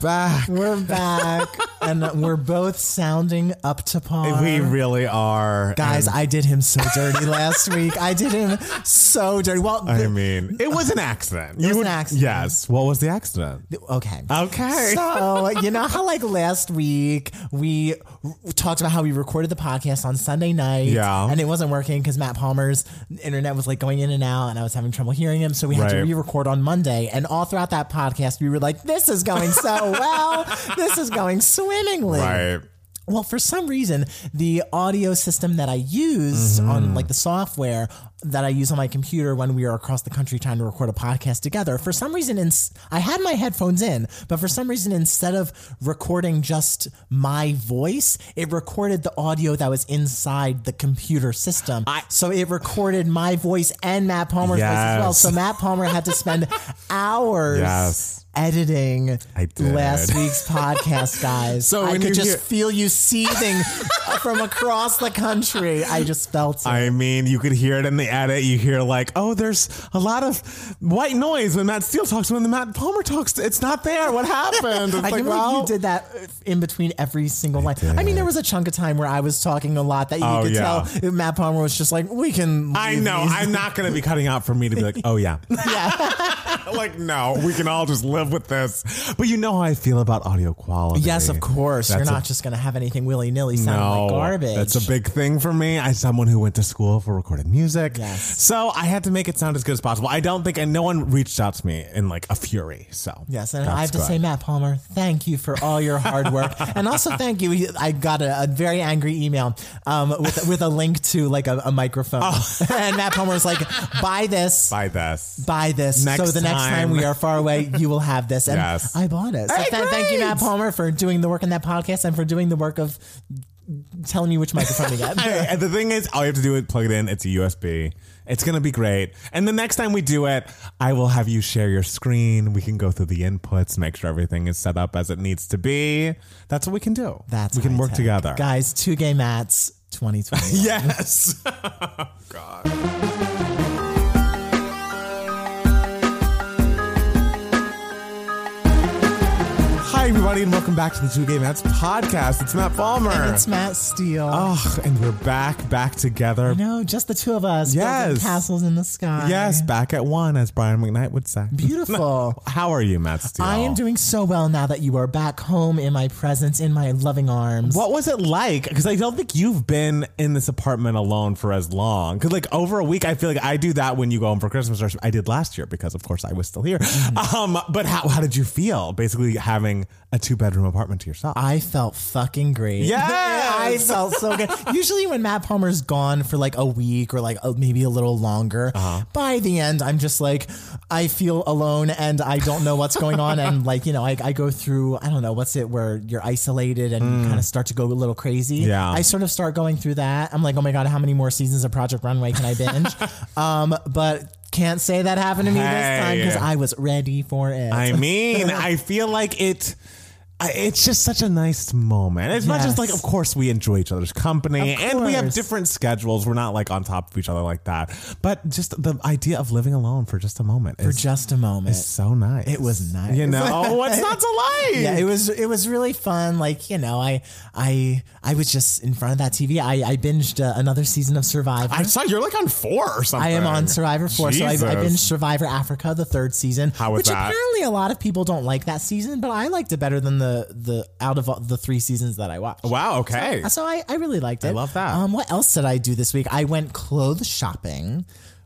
back. We're back, and we're both sounding up to par. We really are. Guys, I did him so dirty last week. I did him so dirty. Well, I the- mean, it was an accident. It was an accident. Yes. What was the accident? okay. Okay. So, you know how, like, last week we talked about how we recorded the podcast on Sunday night. Yeah. And it wasn't working because Matt Palmer's internet was, like, going in and out, and I was having trouble hearing him. So we had to re record on Monday. And all throughout that podcast, we were like, this is going so well. This is going swimmingly. right. Well, for some reason, the audio system that I use Mm-hmm. on like the software that I use on my computer when we are across the country trying to record a podcast together, for some reason, I had my headphones in, but for some reason, instead of recording just my voice, it recorded the audio that was inside the computer system. so it recorded my voice and Matt Palmer's voice as well. So Matt Palmer had to spend hours. Yes. Editing last week's podcast, guys. So I could just hear- feel you seething from across the country. I just felt it. I mean, you could hear it in the edit. You hear like, oh, there's a lot of white noise when Matt Steele talks. When the Matt Palmer talks, it's not there. What happened? It's I like, can believe you did that in between every single line. I, mean, there was a chunk of time where I was talking a lot that you Oh, could yeah. tell Matt Palmer was just like, "We can." I know. these." I'm not going to be cutting out for me to be like, oh yeah, yeah. like no, we can all just live with this. But you know how I feel about audio quality. yes, of course. That's You're a- not just gonna have anything willy nilly sound no, like garbage. That's a big thing for me. As someone who went to school for recorded music, Yes. So I had to make it sound as good as possible. I don't think, and no one reached out to me in like a fury. So Yes, and I have to good. say, Matt Palmer, thank you for all your hard work, and also thank you. I got a, a very angry email um, with with a link to like a, a microphone, and Matt Palmer was like, "Buy this, buy this. buy this." Next so the next time time. we are far away, you will have this, and Yes. I bought it. So Hey, th- thank you. Matt Palmer, for doing the work in that podcast and for doing the work of telling me which microphone to get. Hey, and the thing is, all you have to do is plug it in. It's a USB. It's gonna be great. And the next time we do it, I will have you share your screen. We can go through the inputs, make sure everything is set up as it needs to be. That's what we can do. That's we can work high-tech. together. guys. Two gay mats, 2020. Yes. Oh, God. Hi, everybody, and welcome back to the Two Gay Mats podcast. It's Matt Palmer. It's Matt Steele. Oh, and we're back, back together. No, just the two of us. Yes. castles in the sky. Yes, back at one, as Brian McKnight would say. Beautiful. How are you, Matt Steele? I am doing so well now that you are back home in my presence, in my loving arms. What was it like? Because I don't think you've been in this apartment alone for as long. Because like over a week, I feel like I do that when you go home for Christmas. Or I did last year because, of course, I was still here. Mm-hmm. Um, but how how did you feel? Basically, having a two bedroom apartment to yourself. I felt fucking great. Yes! I felt so good. Usually, when Matt Palmer's gone for like a week or like a, maybe a little longer, Uh-huh. by the end, I'm just like, I feel alone and I don't know what's going on. And like, you know, I, I go through, I don't know, what's it where you're isolated and you kind of start to go a little crazy. Mm. Yeah. I sort of start going through that. I'm like, oh my God, how many more seasons of Project Runway can I binge? um, but can't say that happened to me this time because I was ready for it. I mean, I feel like it. I- It's just such a nice moment. It's as Yes. like, of course, we enjoy each other's company, Of and we have course. different schedules. We're not like on top of each other like that. But just the idea of living alone for just a moment for is just a moment. is so nice. It was nice. You know, what's not to like? yeah, it was it was really fun. Like you know, I I I was just in front of that TV. I I binged uh, another season of Survivor. I saw you're like on four or something. I am on Survivor 4, so I, I Jesus. binged Survivor Africa, the third season. How was which that? apparently a lot of people don't like that season, but I liked it better than the the out of all the three seasons that I watched. Wow. Okay. So I, I really liked it. I love that. Um, what else did I do this week? I went clothes shopping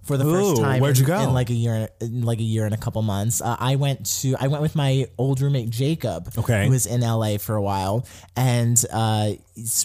for the first time. where'd in, you go? In like a year, in like a year and a couple months. Uh, I went to I went with my old roommate Jacob, Okay. who was in LA for a while, and uh,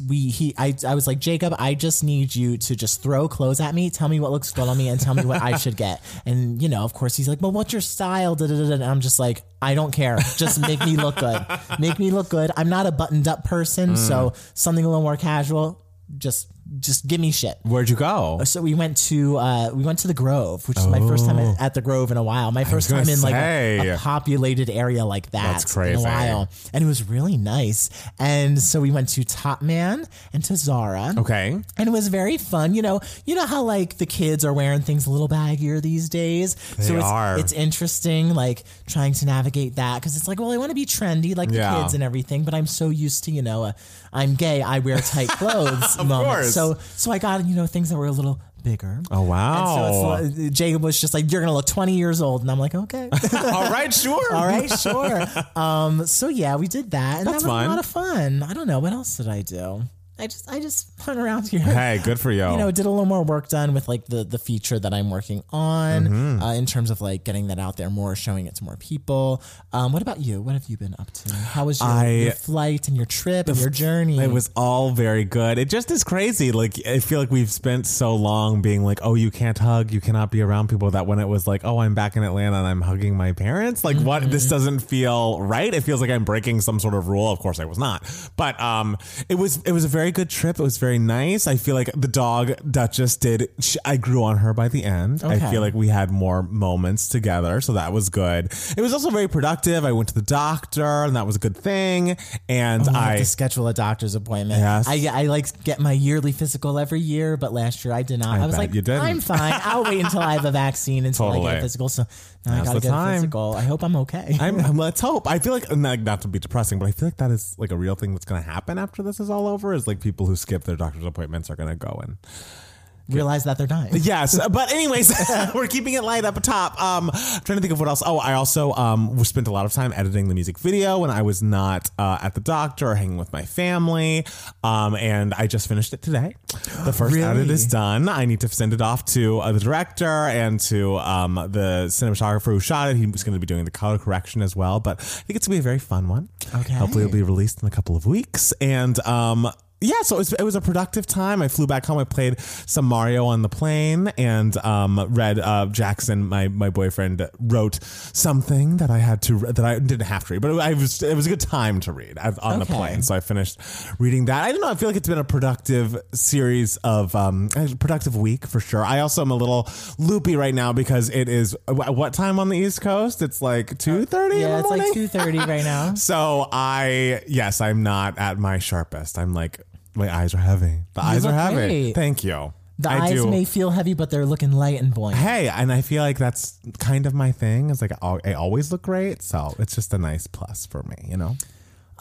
we he I I was like Jacob, I just need you to just throw clothes at me, tell me what looks good on me, and tell me what I should get. And you know, of course, he's like, well, what's your style? Da, da, da. And I'm just like, I don't care. Just make me look good. Make me look good. I'm not a buttoned up person, Mm. so something a little more casual. Just just give me shit. Where'd you go? So we went to uh, we went to the Grove, which is my first time at, at the Grove in a while. My first time in like a, a populated area like that That's in a while, and it was really nice. And so we went to Topman and to Zara. Okay. And it was very fun. You know, you know how like the kids are wearing things a little baggier these days. so it's, are. it's interesting, like trying to navigate that because it's like, well, I want to be trendy like the kids and everything, but I'm so used to, you know, uh, I'm gay, I wear tight clothes. moment. course. So so I got you know things that were a little bigger. Oh wow. And so it's, Jacob was just like, "You're gonna look 20 years old," and I'm like, "Okay, All right, sure. all right, sure." Um, so yeah, we did that, and That's that was a lot of fun. I don't know what else did I do. I just I just hung around here Hey, good for you. you know, did a little more work done with like the the feature that I'm working on Mm-hmm. uh, in terms of like getting that out there more, showing it to more people. Um, what about you? What have you been up to? How was your, I- your flight and your trip and your journey? It was all very good. It just is crazy. Like I feel like we've spent so long being like, oh, you can't hug, you cannot be around people. That when it was like, oh, I'm back in Atlanta and I'm hugging my parents. Like what? This doesn't feel right. It feels like I'm breaking some sort of rule. Of course, I was not. But um, it was it was a very good trip. It was very nice. I feel like the dog Duchess did. She, I grew on her by the end. I feel like we had more moments together, so that was good. It was also very productive. I went to the doctor, and that was a good thing. And Oh, I I have to schedule a doctor's appointment. Yes. I, I like get my yearly physical every year, but last year I did not. I, was bet like, you didn't. I'm fine. I'll wait until I have a vaccine until I get a physical. So now I gotta the get a physical. I hope I'm okay. I'm, I'm- let's hope. I feel like not, not to be depressing, but I feel like that is like a real thing that's going to happen after this is all over. Is like people who skip their doctor's appointments are going to go and Realize that they're dying. yes. But anyways, we're keeping it light up top. Um, trying to think of what else. Oh, I also um spent a lot of time editing the music video when I was not uh, at the doctor or hanging with my family. Um, and I just finished it today. The first Really? edit is done. I need to send it off to uh, the director and to um the cinematographer who shot it. He's going to be doing the color correction as well. But I think it's going to be a very fun one. Okay. Hopefully, it'll be released in a couple of weeks. And um, yeah, so it was, it was a productive time. I flew back home. I played some Mario on the plane and um, read uh, Jackson, my my boyfriend, wrote something that I had to that I didn't have to read, but it, I was it was a good time to read on on the plane. So I finished reading that. I don't know. I feel like it's been a productive series of um, a productive week for sure. I also am a little loopy right now because it is what time on the East Coast? It's like two thirty. yeah, it's like 2:30 right now. So I yes, I'm not at my sharpest. I'm like my eyes are heavy. The eyes are look heavy. great. Thank you. The I eyes do. may feel heavy, but they're looking light and buoyant. Hey, and I feel like that's kind of my thing. It's like oh, I I always look great, so it's just a nice plus for me, you know.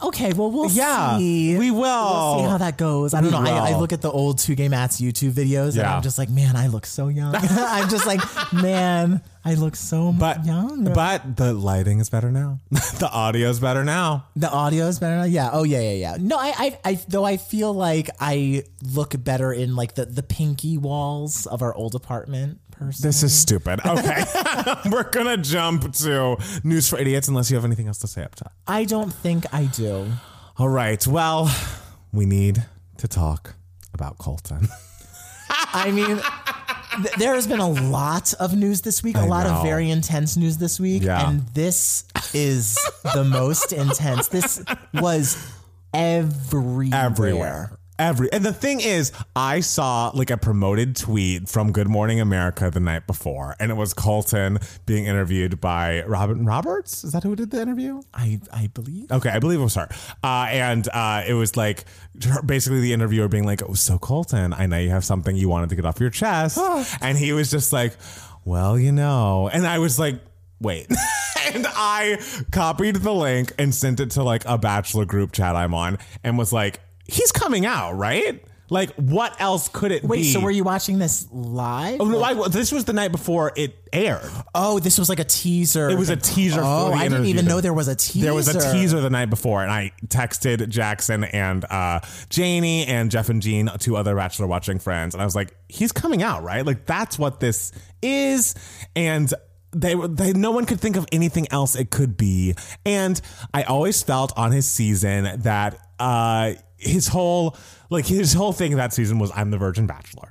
Okay, well we'll Yeah, see. we will. We'll see how that goes. I don't We know. I, I will. look at the old Two Gay Mats YouTube videos, and Yeah. I'm just like, man, I look so young. I'm just like, man, I look so But young. but the lighting is better now. the audio is better now. the audio is better. now? Yeah. Oh yeah, yeah, yeah. No, I, I, I, though I feel like I look better in like the the pinky walls of our old apartment. Person. This is stupid. Okay, we're gonna jump to news for idiots unless you have anything else to say up top. I don't think I do. All right. Well, we need to talk about Colton. I mean, th- there has been a lot of news this week, a lot know. of very intense news this week, Yeah. and this is the most intense. This was everywhere. everywhere. Every and the thing is, I saw like a promoted tweet from Good Morning America the night before, and it was Colton being interviewed by Robin Roberts. Is that who did the interview? I, I believe. Okay, I believe it was her. Uh, and uh, it was like basically the interviewer being like, "Oh, so Colton, I know you have something you wanted to get off your chest," and he was just like, "Well, you know," and I was like. Wait. and I copied the link and sent it to like a bachelor group chat I'm on and was like, he's coming out, right? Like, what else could it be? Wait, be? so were you watching this live? Oh, no, I, this was the night before it aired. Oh, this was like a teaser. It was a teaser Oh, for the I didn't interview. even know there was a teaser. There was a teaser the night before, and I texted Jackson and uh, Janie and Jeff and Jean, two other Bachelor watching friends, and I was like, "He's coming out, right? Like that's what this is." And they, they, no one could think of anything else it could be. And I always felt on his season that uh, his whole like his whole thing that season was I'm the Virgin Bachelor,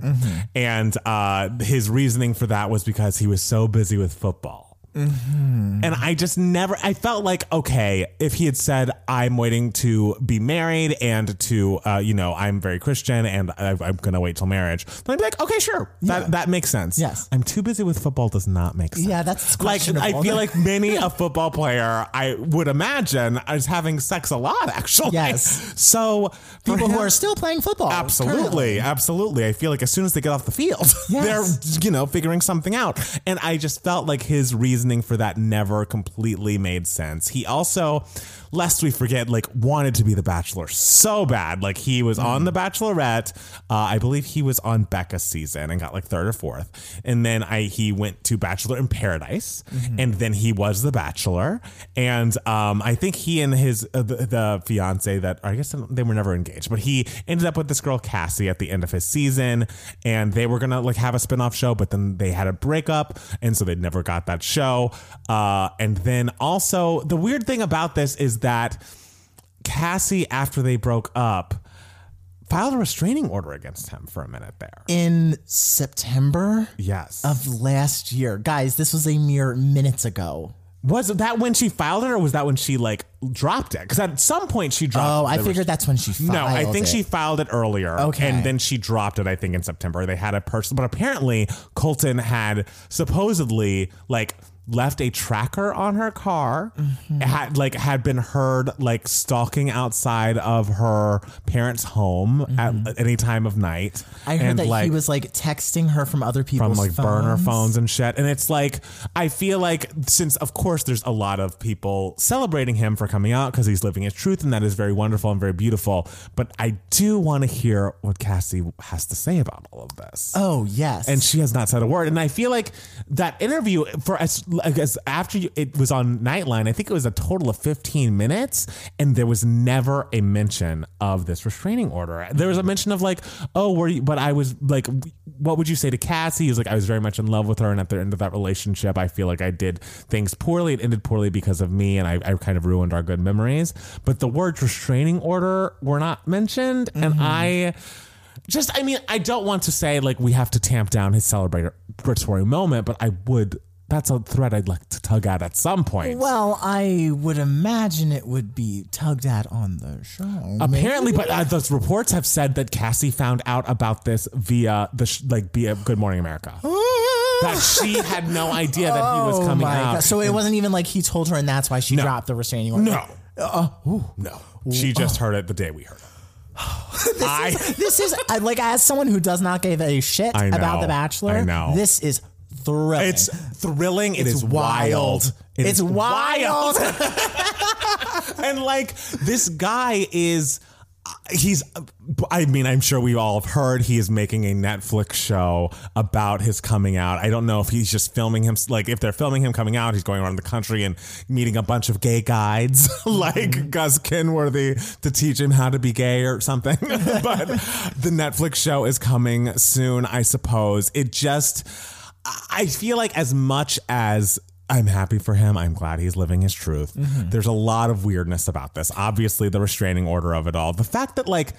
and uh, his reasoning for that was because he was so busy with football And I just never, I felt like, okay, if he had said, I'm waiting to be married and to, uh, you know, I'm very Christian and I, I'm going to wait till marriage, then I'd be like, okay, sure. That, that makes sense. Yes. I'm too busy with football does not make sense. Yeah, that's like, I feel like many a football player, I would imagine, is having sex a lot, actually. Yes. So, people who are still playing football. Absolutely, currently. absolutely. I feel like as soon as they get off the field, Yes. they're you know figuring something out, and I just felt like his reasoning for that never completely made sense. He also, lest we forget, like wanted to be the Bachelor so bad. Like he was on the Bachelorette. Uh, I believe he was on Becca's season and got like third or fourth, and then I he went to Bachelor in Paradise, and then he was the Bachelor, and um, I think he and his uh, the, the fiance that I guess they were never engaged, but he ended up with this girl Cassie at the end of his season, and they were gonna like have a spinoff show, but then they had a breakup, and so they never got that show. Uh, and then also the weird thing about this is that Cassie, after they broke up, filed a restraining order against him for a minute there. In September Yes. of last year, guys, this was a mere minutes ago. was that when she filed it, or was that when she like dropped it? Because at some point she dropped. It. Oh, I figured that's when she filed No, I think it. she filed it earlier. Okay. And then she dropped it, I think, in September. They had a person, but apparently Colton had supposedly like left a tracker on her car Mm-hmm. had like had been heard like stalking outside of her parents home at any time of night Mm-hmm. I heard And, that like, he was like texting her from other from people's like phones. burner phones and shit. And it's like, I feel like since, of course, there's a lot of people celebrating him for coming out because he's living his truth, and that is very wonderful and very beautiful. But I do want to hear what Cassie has to say about all of this. Oh yes, and she has not said a word. And I feel like that interview for as, as after you, it was on Nightline, I think it was a total of 15 minutes, and there was never a mention of this restraining order. There was a mention of like, oh, were you? But I was like, what would you say to Cassie? He was like, I was very much in love with her, and at the end of that relationship, I feel like I did things poorly. It ended poorly because of me, and I, I kind of ruined our good memories. But the words restraining order were not mentioned, and mm-hmm. I just I mean I don't want to say like we have to tamp down his celebratory moment, but I would. That's a thread I'd like to tug at at some point. well, I would imagine it would be tugged at on the show. Apparently, but uh, those reports have said that Cassie found out about this via the sh- like via Good Morning America. that she had no idea that he was Oh coming out. God. So it wasn't even like he told her, and that's why she No. dropped the restraining order. no, no, she just heard it the day we heard it. I this is I, like as someone who does not give a shit I know. about The Bachelor. I know. this is thrilling. It's thrilling. It It's is wild. wild. It It's is wild. and like this guy is he's i mean i'm sure we all have heard he is making a netflix show about his coming out i don't know if he's just filming him like if they're filming him coming out he's going around the country and meeting a bunch of gay guides like mm-hmm. gus kenworthy to teach him how to be gay or something but the netflix show is coming soon i suppose it just I feel like as much as I'm happy for him, I'm glad he's living his truth. Mm-hmm. There's a lot of weirdness about this. Obviously, the restraining order of it all. The fact that like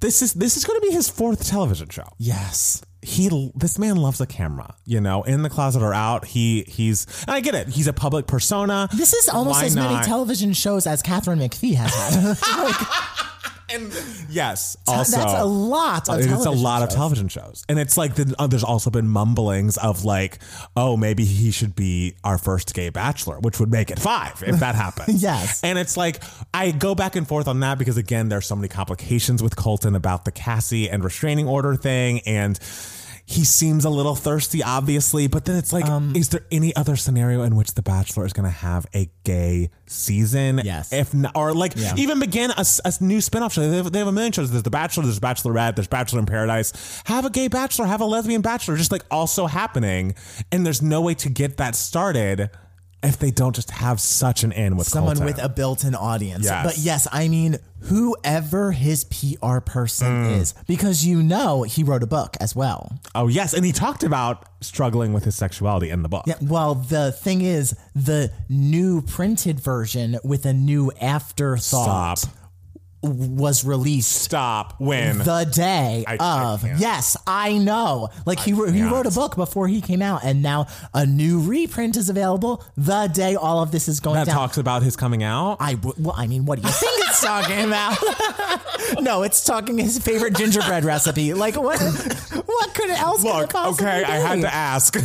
this is this is going to be his fourth television show. yes. He this man loves a camera, you know, in the closet or out. He he's and I get it. He's a public persona. This is almost Why as many television shows as Katharine McPhee has had. And yes, also That's a lot of it's a television lot of shows. television shows, and it's like the, uh, there's also been mumblings of like, oh, maybe he should be our first gay bachelor, which would make it five if that happens. Yes. and it's like I go back and forth on that because again, there's so many complications with Colton about the Cassie and restraining order thing, and he seems a little thirsty, obviously. But then it's like, Um, is there any other scenario in which the Bachelor is going to have a gay season? Yes. if not, or like Yeah. even begin a new spinoff show. They have, they have a million shows. There's The Bachelor, there's Bachelorette, there's Bachelor in Paradise. Have a gay bachelor, have a lesbian bachelor, just like also happening. And there's no way to get that started if they don't just have such an in with Someone Colton. with a built-in audience. Yes. But yes, I mean, whoever his PR person Mm. is, because you know he wrote a book as well. oh yes, and he talked about struggling with his sexuality in the book. Yeah, well, the thing is, the new printed version with a new afterthought Stop. Was released Stop. When? the day I- I of. can't. yes, I know. Like he wrote, he can't. wrote a book before he came out, and now a new reprint is available the day all of this is going that down. talks about his coming out. I w- well, I mean, what do you think it's talking about? no, it's talking his favorite gingerbread recipe. Like what? What could else? Look, okay, I had to ask.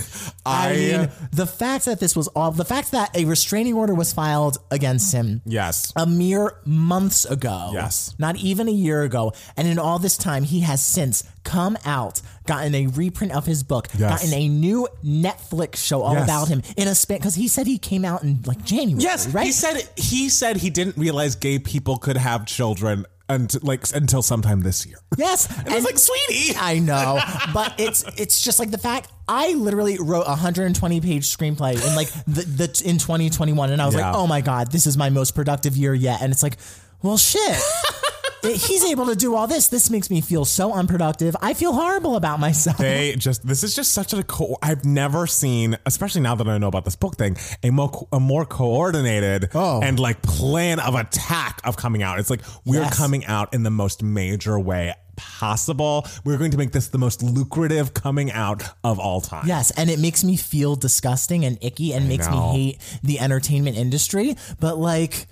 I I, mean, the fact that this was all the fact that a restraining order was filed against him yes. a mere months ago. Yes. Not even a year ago. And in all this time, he has since come out, gotten a reprint of his book, Yes. gotten a new Netflix show all Yes. about him in a span because he said he came out in like January. Yes, right? he said he said he didn't realize gay people could have children until like until sometime this year. Yes. And I was like, sweetie. I know, but it's it's just like the fact I literally wrote a 120 page screenplay in like the, the in 2021, and I was Yeah. like, oh my god, this is my most productive year yet, and it's like, well, shit. He's able to do all this. This makes me feel so unproductive. I feel horrible about myself. They just this is just such a co- I've never seen, especially now that I know about this book thing, a more a more coordinated Oh. and like plan of attack of coming out. It's like we're Yes. coming out in the most major way possible. We're going to make this the most lucrative coming out of all time. Yes, and it makes me feel disgusting and icky and makes me know. hate the entertainment industry. But like,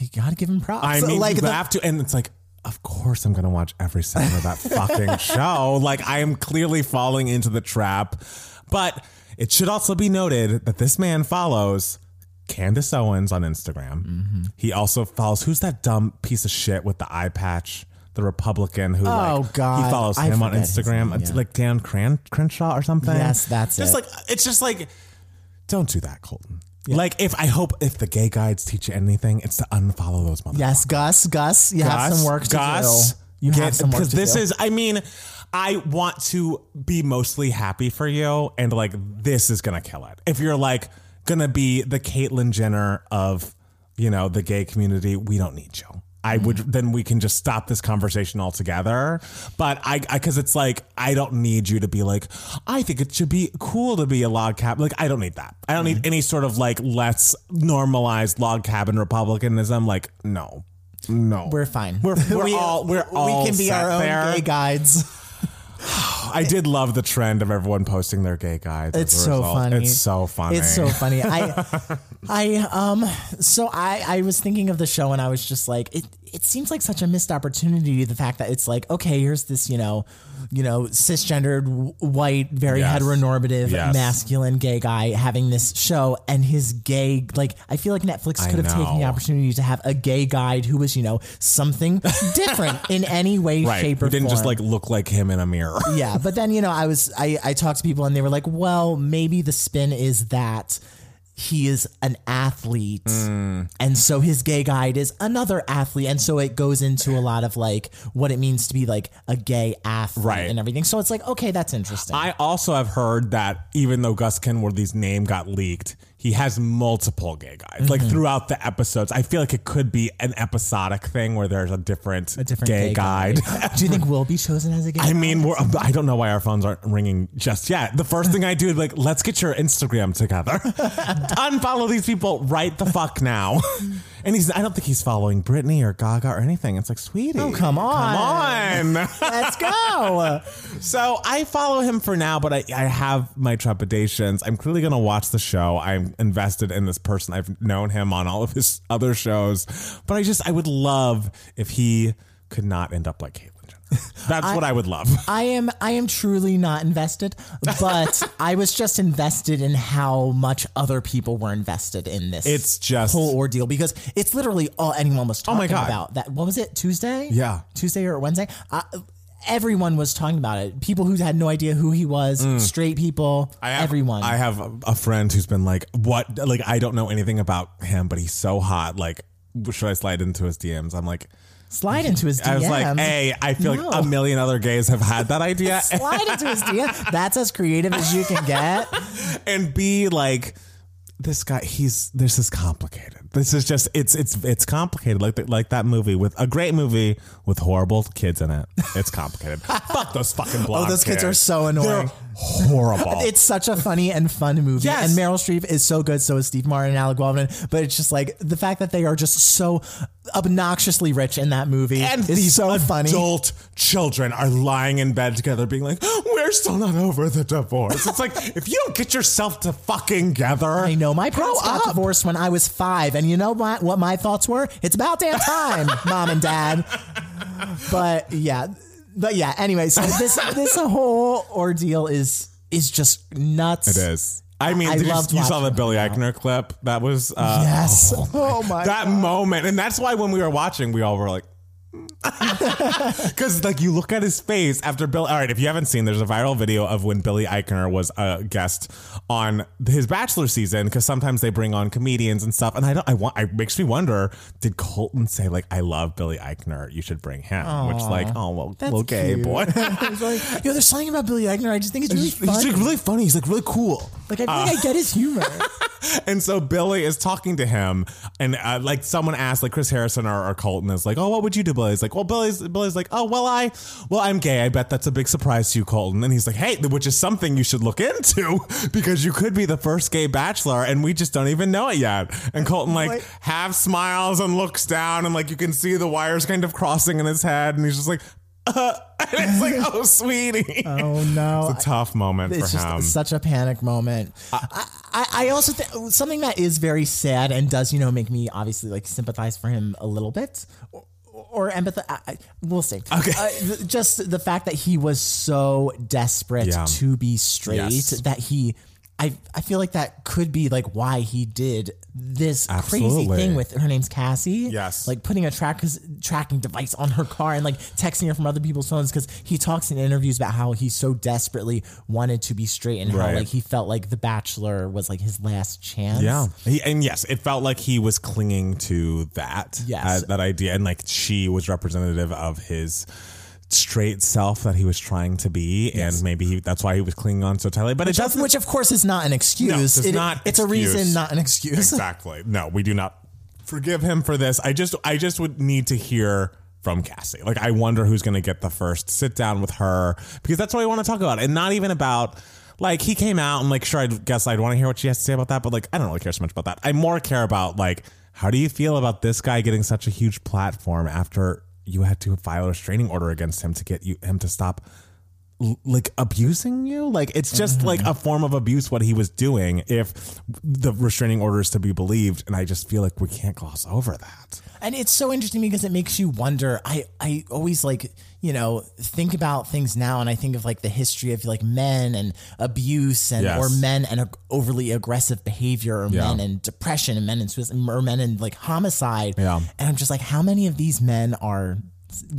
you gotta give him props. I mean, like you the- have to, and it's like, of course, I'm to watch every second of that fucking show. Like, I am clearly falling into the trap. But it should also be noted that this man follows Candace Owens on Instagram. Mm-hmm. He also follows who's that dumb piece of shit with the eye patch. The Republican who, Oh, like, God. he follows I him on Instagram. name, It's yeah. like Dan Cran- Crenshaw or something. Yes, that's just it. like it's just like don't do that, Colton. Like if I hope if the gay guides teach you anything, it's to unfollow those motherfuckers. yes, Gus, Gus, you have some work to Gus, do. You have get- some work because this do. is. I mean, I want to be mostly happy for you, and like this is gonna kill it. If you're like gonna be the Caitlyn Jenner of you know the gay community, we don't need you. I would mm. then we can just stop this conversation altogether. But I because it's like I don't need you to be like I think it should be cool to be a log cabin. Like I don't need that. I don't need mm. any sort of like let's normalize log cabin republicanism. Like no, no, We're fine. We're, we're We- all we're all we can be set our own there. gay guides. I did love the trend of everyone posting their gay guides. as It's so result. funny. It's so funny. It's so funny. I, I, um, so I, I was thinking of the show and I was just like, it, it seems like such a missed opportunity. The fact that it's like, okay, here's this, you know, you know, cisgendered, white, very Yes. heteronormative, Yes. masculine gay guy having this show and his gay, like, I feel like Netflix I could have taken the opportunity to have a gay guide who was, you know, something different in any way, right. shape, Who or didn't just like look like him in a mirror. yeah, but then you know, I was I I talked to people and they were like, well, maybe the spin is that he is an athlete, Mm. and so his gay guide is another athlete, and so it goes into a lot of like what it means to be like a gay athlete Right. and everything. So it's like, okay, that's interesting. I also have heard that even though Gus Kenworthy's name got leaked, he has multiple gay guys. Like Mm-hmm. throughout the episodes, I feel like it could be an episodic thing where there's a different, a different gay, gay, guide. Do you think we'll be chosen as a gay? I mean, we're, I don't know why our phones aren't ringing just yet. The first thing I do like, let's get your Instagram together. Unfollow these people right the fuck now. And he's, I don't think he's following Britney or Gaga or anything. It's like, sweetie. Oh, come on. Come on. let's go. so I follow him for now, but I, I have my trepidations. I'm clearly going to watch the show. I'm invested in this person. I've known him on all of his other shows, but I just, I would love if he could not end up like Caitlyn That's what I would love. I am I am truly not invested, but I was just invested in how much other people were invested in this. It's just- whole ordeal because it's literally all anyone was talking my God. about. That what was it Tuesday? Yeah. Tuesday or Wednesday. Uh, everyone was talking about it. People who had no idea who he was, straight people, Mm. I have, everyone. I have a- a friend who's been like, "What? Like, I don't know anything about him, but he's so hot. Like, should I slide into his DMs?" I'm like, Slide into his DMs. I was like, "Hey, I feel No. like a million other gays have had that idea, Slide into his DM. That's as creative as you can get. and be like." This guy, he's this is complicated. This is just it's it's it's complicated, like the, like that movie with a great movie with horrible kids in it. It's complicated. Fuck those fucking blonde Oh, those kids are so annoying. They're horrible. It's such a funny and fun movie. Yes. And Meryl Streep is so good. So is Steve Martin and Alec Baldwin. But it's just like the fact that they are just so obnoxiously rich in that movie. And is these so funny. adult children are lying in bed together, being like, "We're still not over the divorce." It's like if you don't get yourself to fucking gather, I know my parents grow got up. divorced when I was five, and you know what? What my thoughts were? It's about damn time, mom and dad. But yeah, but yeah. Anyway, so this this whole ordeal is is just nuts. It is. I mean, I did you, you saw the Billy. Eichner clip? That was uh, Yes. Oh, my. that moment, and that's why when we were watching, we all were like. Because like you look at his face after Bill. All right, if you haven't seen, there's a viral video of when Billy Eichner was a guest on his Bachelor season. Because sometimes they bring on comedians and stuff, and I don't. I want. It makes me wonder. Did Colton say like, "I love Billy Eichner. You should bring him"? Which like, oh well, That's little gay cute. boy. Like, Yo, there's something about Billy Eichner. I just think it's really He's fun. like really funny. He's like really cool. Like I think I get his humor. And so Billy is talking to him, and uh, like someone asked, like Chris Harrison or, or Colton is like, "Oh, what would you do?" Billy?" Billy's like, "Well, Billy's Billy's like, oh, well, I, well, I'm gay. I bet that's a big surprise to you, Colton." And he's like, "Hey, which is something you should look into because you could be the first gay bachelor, and we just don't even know it yet." And Colton like Like- half smiles and looks down, and like you can see the wires kind of crossing in his head, and he's just like. Uh, and it's like, oh, sweetie. Oh no. It's a tough moment it's for just him. such a panic moment. I, I, I also think something that is very sad and does you know make me obviously like sympathize for him a little bit or, or empathize. I, I- we'll see. Okay. Uh, th- just the fact that he was so desperate Yeah. to be straight Yes. that he. I, I feel like that could be like why he did this crazy thing with her name's Cassie. Yes. Like putting a track tracking device on her car and like texting her from other people's phones because he talks in interviews about how he so desperately wanted to be straight and how like he felt like The Bachelor was like his last chance. Yeah, he, and yes, it felt like he was clinging to that, Yes. uh, that idea, and like she was representative of his straight self that he was trying to be, and maybe he, that's why he was clinging on so tightly. But it Which, doesn't. which of course is not an excuse. No, does It- not it's a reason, not an excuse. exactly. No, we do not forgive him for this. I just, I just would need to hear from Cassie. Like, I wonder who's going to get the first sit down with her because that's what I want to talk about, and not even about. Like he came out and like sure I guess I'd want to hear what she has to say about that, but like I don't really care so much about that. I more care about like how do you feel about this guy getting such a huge platform after you had to file a restraining order against him to get you him to stop like abusing you like it's just mm-hmm. like a form of abuse what he was doing if the restraining order is to be believed and i just feel like we can't gloss over that And it's so interesting because it makes you wonder. I, I always like, you know, think about things now and I think of like the history of like men and abuse and Yes. or men and ag- overly aggressive behavior or Yeah. men and depression and men and suicide or men and like homicide. Yeah. And I'm just like, how many of these men are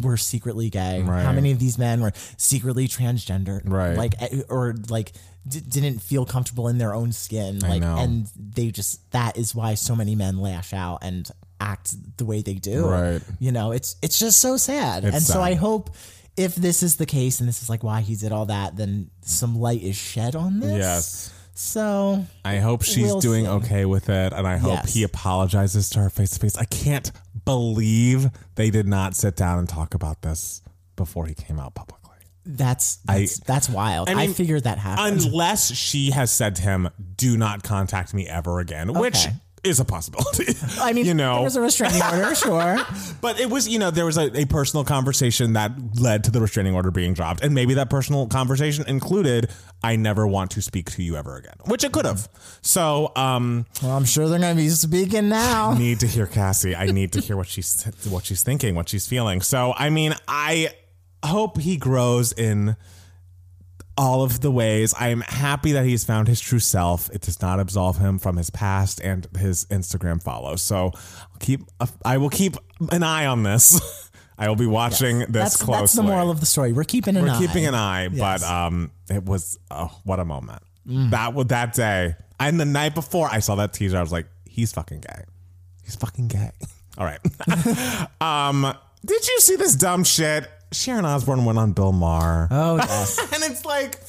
were secretly gay? Right. How many of these men were secretly transgender? Right. Like eh, or like d- didn't feel comfortable in their own skin. Like and they just that is why so many men lash out and act the way they do. Right. You know, it's it's just so sad. It's and so. I hope if this is the case and this is like why he did all that, then some light is shed on this. yes So i hope she's We'll doing see. okay with it and i hope Yes. he apologizes to her face to face i can't believe they did not sit down and talk about this before he came out publicly that's that's, that's wild. I, mean, figured that happened. unless she has said to him do not contact me ever again which Okay. Is a possibility I mean, you know there was a restraining order, sure. But it was, you know, there was a, a personal conversation that led to the restraining order being dropped. And maybe that personal conversation included, I never want to speak to you ever again, which it could have. So, um, Well, I'm sure they're going to be speaking now. I need to hear Cassie. I need to hear what she's, what she's thinking, what she's feeling. So, I mean, I hope he grows in all of the ways. I am happy that he's found his true self. It does not absolve him from his past and his Instagram follows. So I'll keep I will keep an eye on this. I will be watching this That's closely. that's the moral of the story. We're keeping an We're eye. keeping an eye, Yes. Mm. but um, it was oh, what a moment. That was that day, and the night before I saw that teaser, I was like, he's fucking gay. He's fucking gay. All right. um, did you see this dumb shit? Sharon Osbourne went on Bill Maher. Oh yes. And it's like,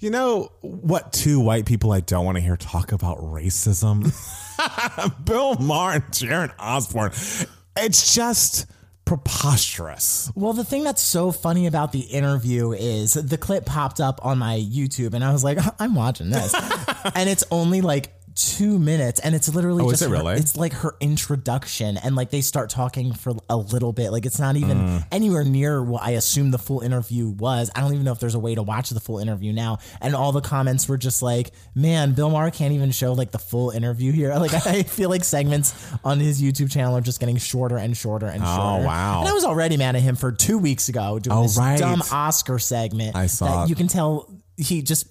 you know what? Two white people I don't want to hear talk about racism. Bill Maher and Sharon Osbourne. It's just preposterous. Well, the thing that's so funny about the interview is the clip popped up on my YouTube, and I was like, I'm watching this, and it's only like two minutes, and it's literally Oh, just it her- really? it's like her introduction, and like they start talking for a little bit. Like it's not even Mm. anywhere near what I assume the full interview was. I don't even know if there's a way to watch the full interview now. And all the comments were just like, "Man, Bill Maher can't even show like the full interview here." Like I feel like segments on his YouTube channel are just getting shorter and shorter and shorter. Oh, wow. And I was already mad at him for two weeks ago doing Oh, this right. dumb Oscar segment. I saw that. You can tell he just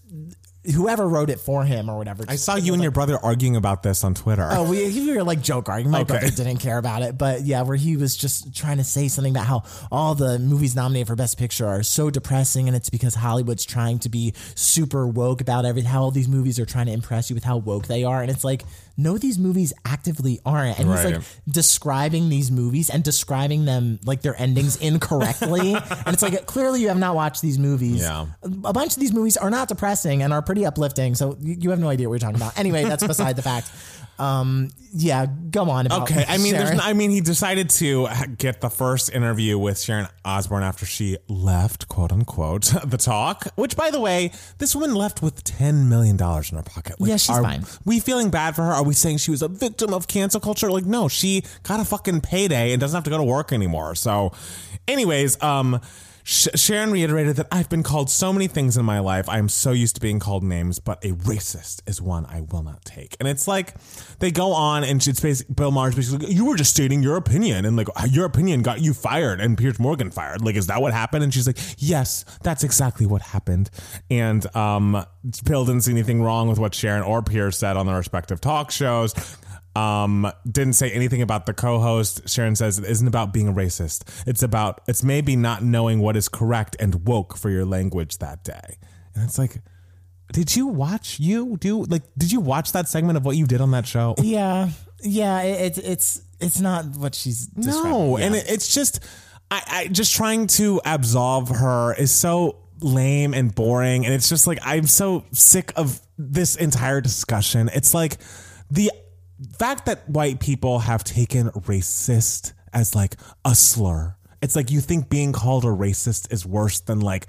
whoever wrote it for him or whatever. I saw you and your brother arguing about this on Twitter. Oh, we, we were like joke arguing. My Okay. brother didn't care about it, but yeah, where he was just trying to say something about how all the movies nominated for Best Picture are so depressing, and it's because Hollywood's trying to be super woke about everything. How all these movies are trying to impress you with how woke they are, and it's like, no, these movies actively aren't. And he's like describing these movies and describing them like their endings incorrectly, and it's like clearly you have not watched these movies. Yeah. a bunch of these movies are not depressing and are pretty uplifting, so you you have no idea what you're talking about. Anyway, that's beside the fact. Um, yeah, go on. About Okay, I mean, there's, Sharon. I mean, he decided to get the first interview with Sharon Osbourne after she left, quote unquote, the talk. Which, by the way, this woman left with ten million dollars in her pocket. Like, Yeah, she's are fine. We feeling bad for her? Are we saying she was a victim of cancel culture? Like, no, she got a fucking payday and doesn't have to go to work anymore. So, anyways, um. Sh- Sharon reiterated that I've been called so many things in my life. I am so used to being called names, but a racist is one I will not take. And it's like they go on, and it's basically Bill Maher's basically like, you were just stating your opinion, and like your opinion got you fired and Piers Morgan fired. Like, is that what happened? And she's like, yes, that's exactly what happened. And um, Bill didn't see anything wrong with what Sharon or Piers said on their respective talk shows um didn't say anything about the co-host. Sharon says it isn't about being a racist. It's about it's maybe not knowing what is correct and woke for your language that day. And it's like did you watch you do like did you watch that segment of what you did on that show? Yeah, yeah. It, it, it's it's not what she's no Yeah. and it, it's just I, I just trying to absolve her is so lame and boring. And it's just like i'm so sick of this entire discussion. It's like the fact that white people have taken racist as like a slur. It's like you think being called a racist is worse than like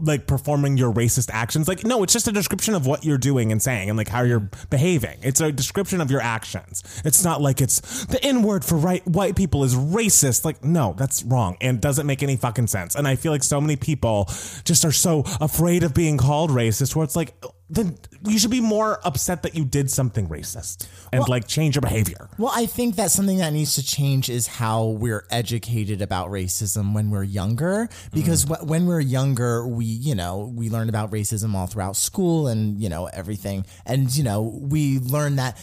like performing your racist actions. Like no it's just a description of what you're doing and saying and like how you're behaving. It's a description of your actions. It's not like it's the n word for right white people is racist. Like no that's wrong and doesn't make any fucking sense. And i feel like so many people just are so afraid of being called racist where it's like then you should be more upset that you did something racist and like change your behavior Well, I think that something that needs to change is how we're educated about racism when we're younger. Because mm-hmm. wh- when we're younger, we, you know, we learn about racism all throughout school and, you know, everything. And, you know, we learn that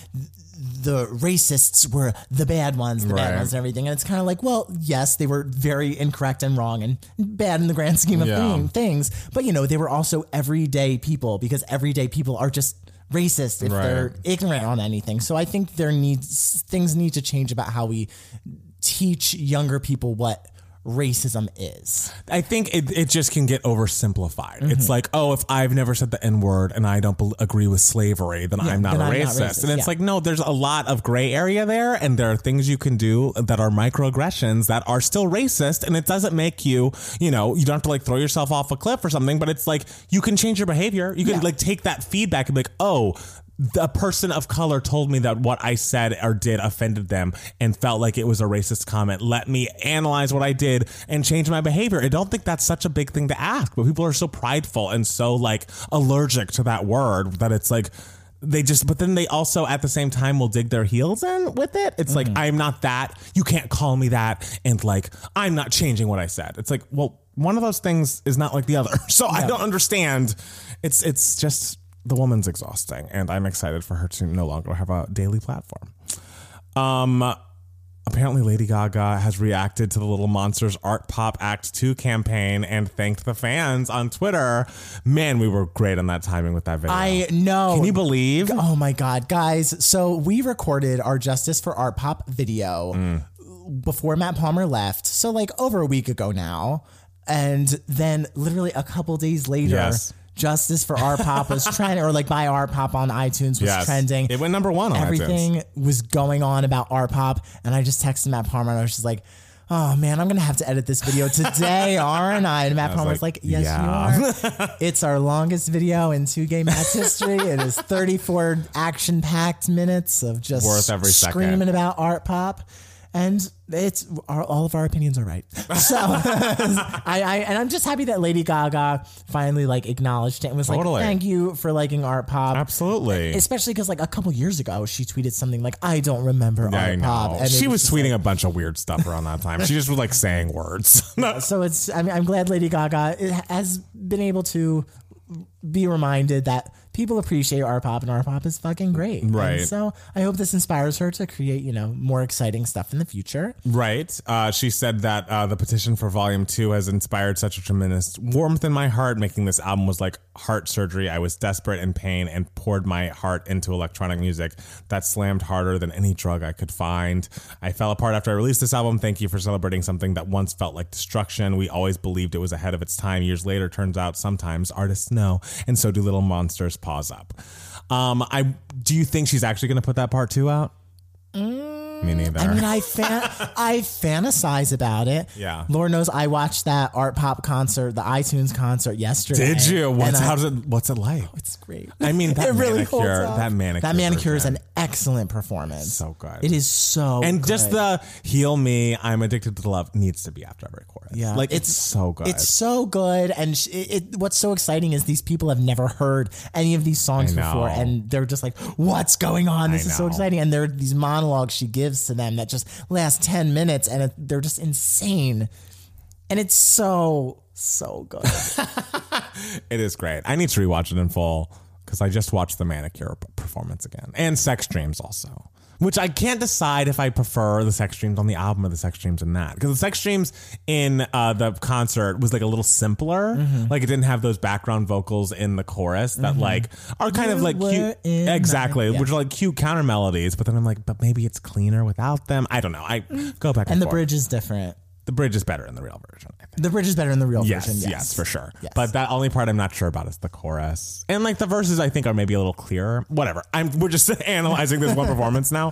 the racists were the bad ones, the bad ones and everything. And it's kind of like, well, yes, they were very incorrect and wrong and bad in the grand scheme of Yeah. thing- things. But, you know, they were also everyday people because everyday people are just racist if Right. they're ignorant on anything. So I think there needs things need to change about how we teach younger people what racism is. I think it, it just can get oversimplified. Mm-hmm. It's like, oh, if I've never said the N word and I don't bel agree with slavery, then I'm not then a I'm not racist. racist, And it's yeah. like, no, there's a lot of gray area there, and there are things you can do that are microaggressions that are still racist, and it doesn't make you, you know, you don't have to like throw yourself off a cliff or something, but it's like you can change your behavior. You can Yeah. like take that feedback and be like, oh, the person of color told me that what I said or did offended them and felt like it was a racist comment. Let me analyze what I did and change my behavior. I don't think that's such a big thing to ask, but people are so prideful and so like allergic to that word that it's like they just but then they also at the same time will dig their heels in with it. It's like mm-hmm. I'm not that. You can't call me that and like I'm not changing what I said. It's like, well, one of those things is not like the other. So I don't understand. It's it's just the woman's exhausting, and I'm excited for her to no longer have a daily platform. Um, apparently, Lady Gaga has reacted to the Little Monsters Art Pop Act 2 campaign and thanked the fans on Twitter. Man, we were great on that timing with that video. I know. Can you believe? Oh my god, guys. So we recorded our Justice for Art Pop video Mm. before Matt Palmer left. So like over a week ago now. And then literally a couple days later, Yes. Justice for Art Pop was trending or like by Art Pop on iTunes was Yes. trending. It went number one on iTunes. Everything was going on about Art Pop and I just texted Matt Palmer and I was just like oh man, I'm gonna have to edit this video today, aren't I? And Matt Palmer's like, like, yes, yeah. you are. it's our longest video in two Gay Mats' history. It is 34 action packed minutes of just Worth every second. screaming about art pop. And it's our, all of our opinions are right. So I, I and I'm just happy that Lady Gaga finally like acknowledged it and was Totally. like, "Thank you for liking art pop." Absolutely. Especially because like a couple years ago, she tweeted something like, "I don't remember I art pop," know. and it She was just tweeting a bunch of weird stuff around that time. She just was like saying words. So it's I mean I'm glad Lady Gaga has been able to be reminded that people appreciate art pop and art pop is fucking great. And Right. so I hope this inspires her to create, you know, more exciting stuff in the future. Right. Uh, she said that uh, the petition for volume two has inspired such a tremendous warmth in my heart. Making this album was like heart surgery. I was desperate in pain and poured my heart into electronic music that slammed harder than any drug I could find. I fell apart after I released this album. Thank you for celebrating something that once felt like destruction. We always believed it was ahead of its time. Years later, turns out sometimes artists know, and so do little monsters. Paws up. Um, I do you think she's actually going to put that part two out? Me mm. neither. I mean, I fan, I fantasize about it. Yeah. Lord knows I watched that art pop concert, the iTunes concert yesterday. Did you? What's how's it? What's it like? Oh, it's great. I mean, that it really manicure- holds up. that manicure That manicure is an excellent performance. So good. It is so and just the heal me, I'm addicted to love needs to be after every chorus. Yeah, like it's, so good. It's so good, and sh- it, it, what's so exciting is these people have never heard any of these songs before, and they're just like, "What's going on? This I is so exciting!" And there are these monologues she gives to them that just last ten minutes, and it, they're just insane, and it's so so good. it is great. I need to rewatch it in full because I just watched the manicure performance again and Sex Dreams also. Which I can't decide if I prefer the sex dreams on the album or the sex dreams in that because the sex dreams in uh, the concert was like a little simpler, Mm-hmm. like it didn't have those background vocals in the chorus that like are kind of like cute, in my- exactly, yeah. which are like cute counter melodies. But then I'm like, but maybe it's cleaner without them. I don't know. I go back and, and the forth. bridge is different. The bridge is better in the real version. I think. The bridge is better in the real Yes, version. yes, Yes, for sure. Yes. But that only part I'm not sure about is the chorus, and like the verses, I think are maybe a little clearer. Whatever. I'm we're just analyzing this one performance now.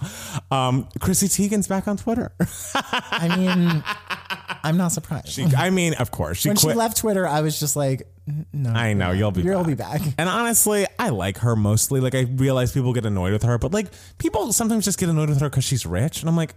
Um, Chrissy Teigen's back on Twitter. I mean, I'm not surprised. She, I mean, of course, she when quit. she left Twitter, I was just like, "No, I know you'll be. you'll back. be back." And honestly, I like her mostly. Like I realize people get annoyed with her, but like people sometimes just get annoyed with her because she's rich, and I'm like.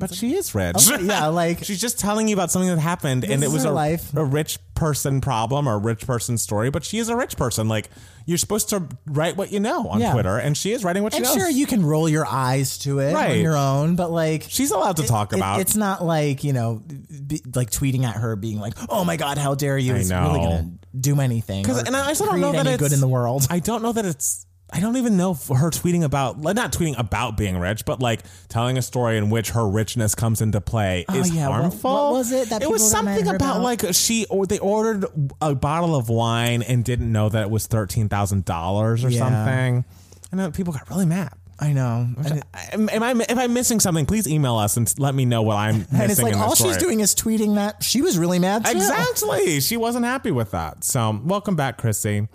But she is rich. Okay, yeah, like- she's just telling you about something that happened, and it was a, life. a rich person problem or a rich person story. But she is a rich person. Like you're supposed to write what you know on Yeah. Twitter, and she is writing what she knows. And knows. sure, you can roll your eyes to it on Right. your own, but like she's allowed to talk it- about. it's not like you know, be, like tweeting at her, being like, "Oh my god, how dare you!" I Is really know. gonna do anything. Because or and I also don't know that any it's good in the world. I don't know that it's. I don't even know if her tweeting about, like, not tweeting about being rich, but like telling a story in which her richness comes into play is Oh, yeah, harmful. what was it that it was people got mad at something about, about? like she or they ordered a bottle of wine and didn't know that it was thirteen thousand dollars or Yeah. something. I know people got really mad. I know, Am, I if I'm missing something? Please email us and let me know what I'm missing. and it's like all she's doing is tweeting that she was really mad. Too. Exactly. She wasn't happy with that. So welcome back, Chrissy.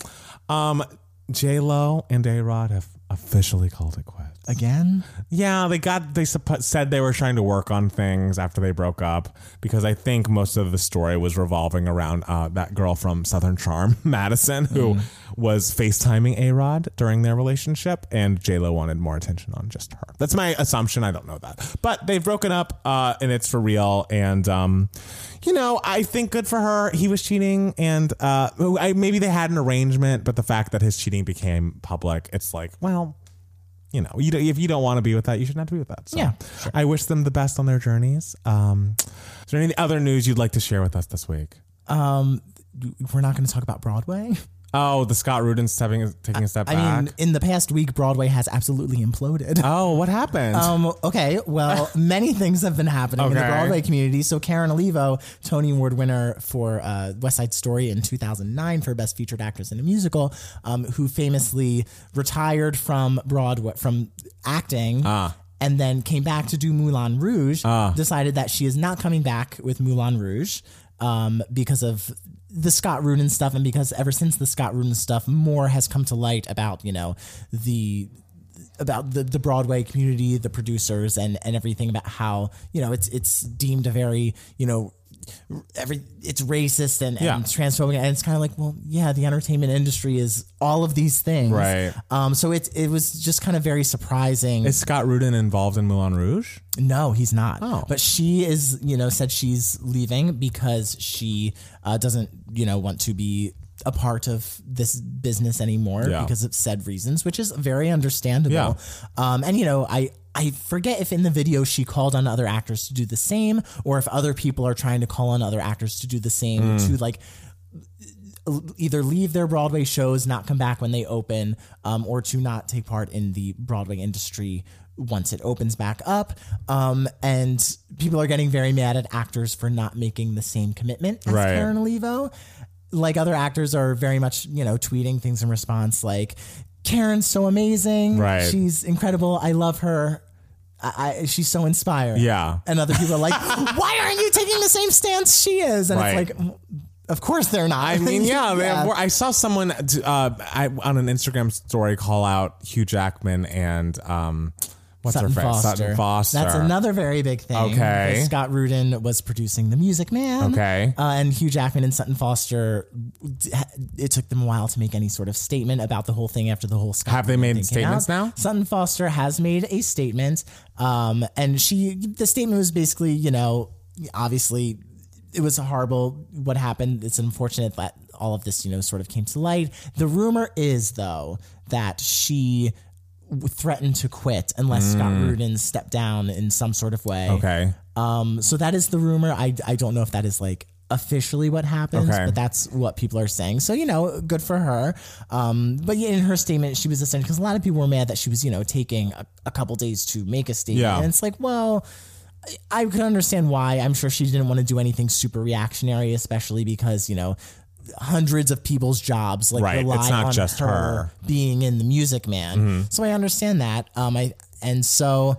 Um, J Lo and A Rod have officially called it quits. Again, Yeah, they got they said they were trying to work on things after they broke up because I think most of the story was revolving around uh, that girl from Southern Charm, Madison, who was FaceTiming A Rod during their relationship, and J Lo wanted more attention on just her. That's my assumption. I don't know that, but they've broken up, uh, and it's for real. And um, you know, I think good for her. He was cheating, and uh, I, maybe they had an arrangement, but the fact that his cheating became public, it's like, well you know, you don't, if you don't want to be with that, you shouldn't have to be with that. So Yeah, I wish them the best on their journeys. Um, is there any other news you'd like to share with us this week? um, we're not going to talk about Broadway. Oh, the Scott Rudin stepping taking a step back. I back. mean, in the past week, Broadway has absolutely imploded. oh, what happened? Um, okay, well, many things have been happening in the Okay. Broadway community. So Karen Olivo, Tony Award winner for uh, West Side Story in 2009 for Best Featured Actress in a Musical, um, who famously retired from Broadway from acting. And then came back to do Moulin Rouge. Decided that she is not coming back with Moulin Rouge um, because of the Scott Rudin stuff, and because ever since the Scott Rudin stuff, more has come to light about you know the about the, the Broadway community, the producers, and and everything about how you know it's it's deemed a very you know every it's racist and, Yeah. and transphobic and it's kind of like well yeah the entertainment industry is all of these things Right. um so it it was just kind of very surprising Is Scott Rudin involved in Moulin Rouge? no, he's not. Oh. But she is, you know, said she's leaving because she uh, doesn't, you know, want to be a part of this business anymore Yeah. because of said reasons, which is very understandable. Yeah. Um, and you know, I. I forget if in the video she called on other actors to do the same, or if other people are trying to call on other actors to do the same Mm. to like either leave their Broadway shows, not come back when they open, um, or to not take part in the Broadway industry once it opens back up. Um, and people are getting very mad at actors for not making the same commitment as Right. Karen Olivo. Like other actors are very much, you know, tweeting things in response like, Karen's so amazing. Right. She's incredible. I love her. I, I, she's so inspired. Yeah. And other people are like, why aren't you taking the same stance she is? And Right. it's like, of course they're not. I mean, yeah, have- I saw someone uh, I, on an Instagram story call out Hugh Jackman and um, what's Sutton her face? Foster. Sutton Foster. That's another very big thing. Okay. Scott Rudin was producing The Music Man. Okay. Uh, and Hugh Jackman and Sutton Foster, it took them a while to make any sort of statement about the whole thing after the whole Scott Have they made statements now? Sutton Foster has made a statement. Um, and she, the statement was basically, you know, obviously it was horrible what happened. It's unfortunate that all of this, you know, sort of came to light. The rumor is, though, that she threatened to quit unless Scott Rudin stepped down in some sort of way. Mm. Okay. Um, so that is the rumor. I, I don't know if that is like officially what happens, Okay. but that's what people are saying. So, you know, good for her. Um, but yeah, in her statement, she was essentially, because a lot of people were mad that she was, you know, taking a, a couple days to make a statement. Yeah. And it's like, well, I I could understand why. I'm sure she didn't want to do anything super reactionary, especially because, you know, hundreds of people's jobs like Right. rely It's not on just her. Mm-hmm. being in the Music Man. So I understand that. Um, I and so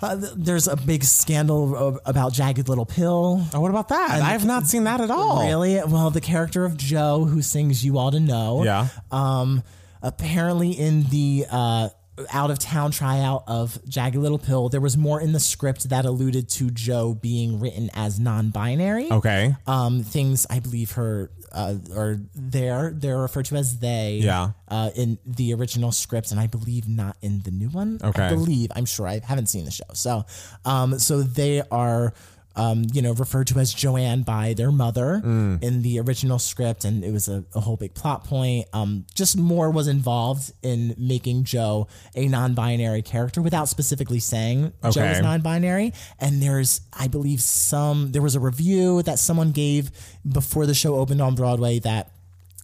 uh, th- there's a big scandal about Jagged Little Pill. Oh, what about that? I have not seen that at all. Really? Well, the character of Jo, who sings "You Oughta Know," Yeah. um, apparently in the uh, out of town tryout of Jagged Little Pill, there was more in the script that alluded to Jo being written as non-binary. Okay. Um, things I believe her uh, are there. They're referred to as they. Yeah. Uh, in the original script, and I believe not in the new one. Okay. I believe. I'm sure. I haven't seen the show. So, um, so they are. Um, you know, referred to as Joanne by their mother Mm. in the original script, and it was a, a whole big plot point. Um, just more was involved in making Jo a non-binary character without specifically saying Jo is non-binary. And there's, I believe, some there was a review that someone gave before the show opened on Broadway that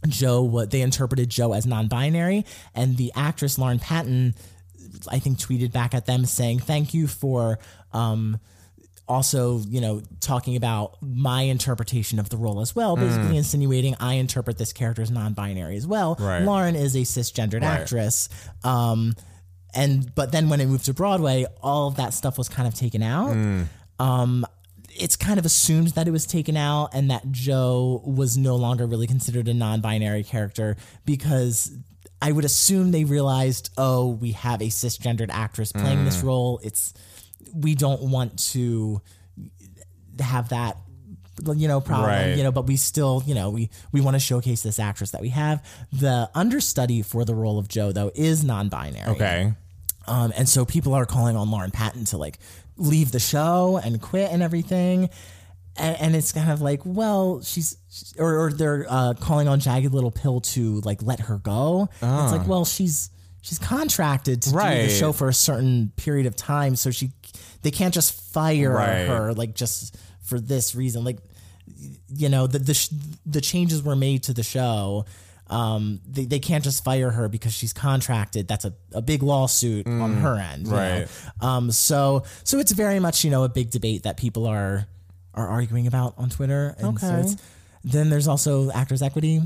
Jo what they interpreted Jo as non-binary, and the actress Lauren Patton, I think, tweeted back at them saying, "Thank you for." Um, also, you know, talking about my interpretation of the role as well, basically insinuating I interpret this character as non-binary as well. Right. Lauren is a cisgendered actress. Um, and but then when it moved to Broadway, all of that stuff was kind of taken out. Um, it's kind of assumed that it was taken out and that Jo was no longer really considered a non-binary character because I would assume they realized, oh, we have a cisgendered actress playing this role. It's we don't want to have that you know problem Right. you know but we still you know we we want to showcase this actress that we have the understudy for the role of joe though is non-binary Okay. um, and so people are calling on Lauren Patton to like leave the show and quit and everything. And, and it's kind of like, well, she's, or, or they're uh, calling on Jagged Little Pill to like let her go. It's like, well, she's she's contracted to do the show for a certain period of time, so she they can't just fire Right. her like just for this reason. Like, you know, the the sh- the changes were made to the show. Um, they, they can't just fire her because she's contracted. That's a, a big lawsuit on her end. you know? Mm. right. Um, so so it's very much you know a big debate that people are are arguing about on Twitter. And so Okay. it's, then there's also actors equity.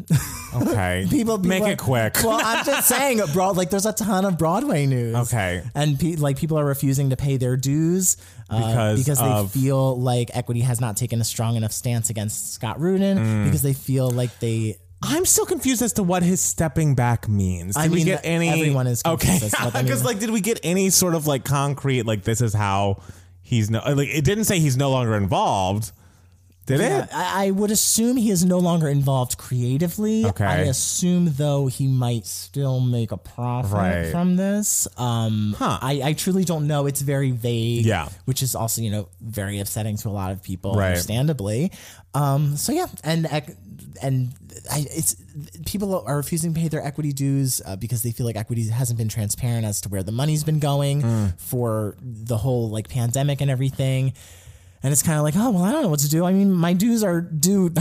Okay. people, make people it quick. Well, I'm just saying, broad like there's a ton of Broadway news. Okay. and pe- like people are refusing to pay their dues uh, Because because they of- feel like equity has not taken a strong enough stance against Scott Rudin Mm. because they feel like they I'm still confused as to what his stepping back means. Did I we mean, get any? everyone is okay. confused as to what that Because like, did we get any sort of like concrete? Like, this is how he's no. Like, it didn't say he's no longer involved. Did Yeah, it? I, I would assume he is no longer involved creatively. Okay. I assume though he might still make a profit Right. from this. Um, Huh. I, I truly don't know. It's very vague. Yeah. which is also you know very upsetting to a lot of people, Right. understandably. Um, so yeah, and and I, it's people are refusing to pay their equity dues uh, because they feel like equity hasn't been transparent as to where the money's been going Mm. for the whole like pandemic and everything. And it's kind of like, oh well, I don't know what to do. I mean, my dues are due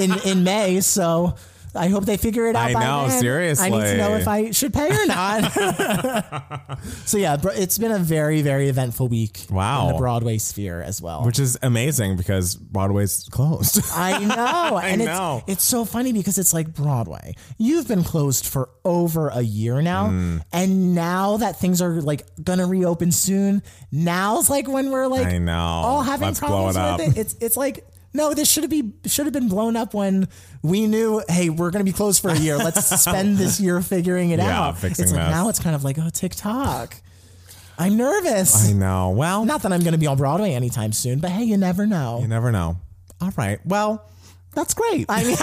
in in, in May, so I hope they figure it out. I by know, then. seriously. I need to know if I should pay or not. so yeah, it's been a very very eventful week. Wow. in the Broadway sphere as well. Which is amazing because Broadway's closed. I know, and know. it's it's so funny because it's like Broadway. You've been closed for over a year now, Mm. and now that things are like gonna reopen soon, now's like when we're like I know. all having Let's problems it with it. It's it's like no, this should be should have been blown up when we knew. Hey, we're gonna be closed for a year. Let's spend this year figuring it out. Yeah, out. fixing it's like now it's kind of like oh TikTok. I'm nervous. I know. Well, Not that I'm gonna be on Broadway anytime soon, but hey, you never know. you never know. All right. Well, that's great. I mean,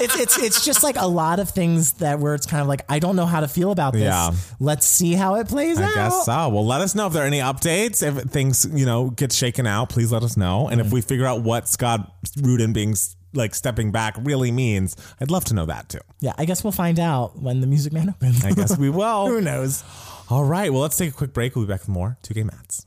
it's it's it's just like a lot of things that where it's kind of like I don't know how to feel about this. Yeah. Let's see how it plays I out. guess so. Well, let us know if there are any updates. If things, you know, get shaken out, please let us know. And if we figure out what Scott Rudin being like stepping back really means, I'd love to know that too. Yeah, I guess we'll find out when the Music Man opens. I guess we will. Who knows? All right. Well, let's take a quick break. We'll be back with more Two Gay Mats.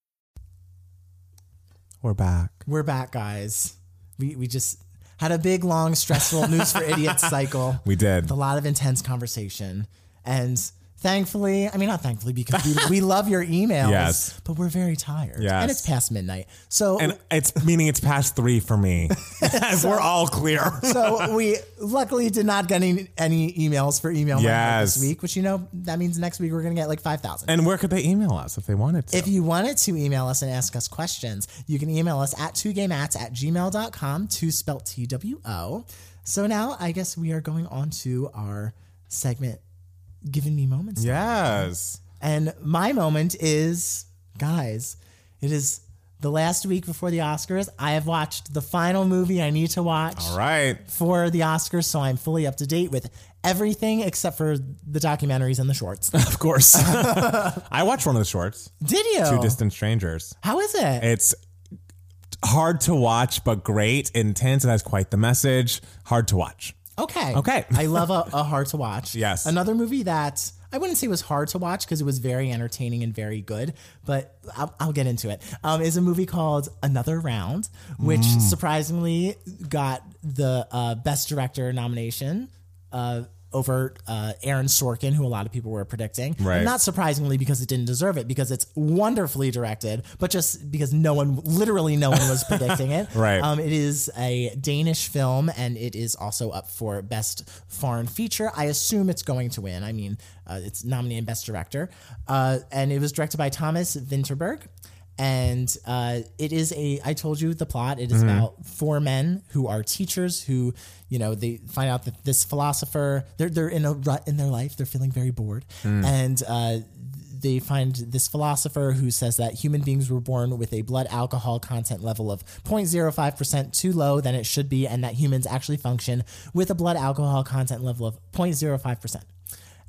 We're back. We're back, guys. We we just had a big, long, stressful news for idiots cycle. We did. with a lot of intense conversation, and thankfully, I mean not thankfully because we, we love your emails. Yes. but we're very tired. Yes. and it's past midnight, so And it's meaning it's past three for me. We're all clear. so we luckily did not get any, any emails for email Monday Yes. this week, which you know that means next week we're gonna get like five thousand. And where could they email us if they wanted to? If you wanted to email us and ask us questions, you can email us at 2gaymats at gmail.com, two spelt T W O. So now I guess we are going on to our segment, Giving Me Moments. yes. And my moment is, guys, it is the last week before the Oscars. I have watched the final movie I need to watch All right. for the Oscars, so I'm fully up to date with everything except for the documentaries and the shorts. Of course. I watched one of the shorts, Did you? Two Distant Strangers. How is it? It's hard to watch, but great, intense. It has quite the message. Hard to watch. Okay. Okay. I love a, a hard to watch. Yes. Another movie that I wouldn't say was hard to watch because it was very entertaining and very good, but I'll, I'll get into it. Um, is a movie called Another Round, which Mm. surprisingly got the uh, Best Director nomination. Uh, over uh, Aaron Sorkin, who a lot of people were predicting. Right. And not surprisingly because it didn't deserve it, because it's wonderfully directed, but just because no one, literally no one was predicting it. Right. Um, it is a Danish film, and it is also up for Best Foreign Feature. I assume it's going to win. I mean, uh, it's nominated Best Director, uh, and it was directed by Thomas Vinterberg. And uh, it is a. I told you the plot. It is about four men who are teachers who, you know, they find out that this philosopher they're they're in a rut in their life. They're feeling very bored, and uh, they find this philosopher who says that human beings were born with a blood alcohol content level of 0.05% too low than it should be, and that humans actually function with a blood alcohol content level of 0.05%.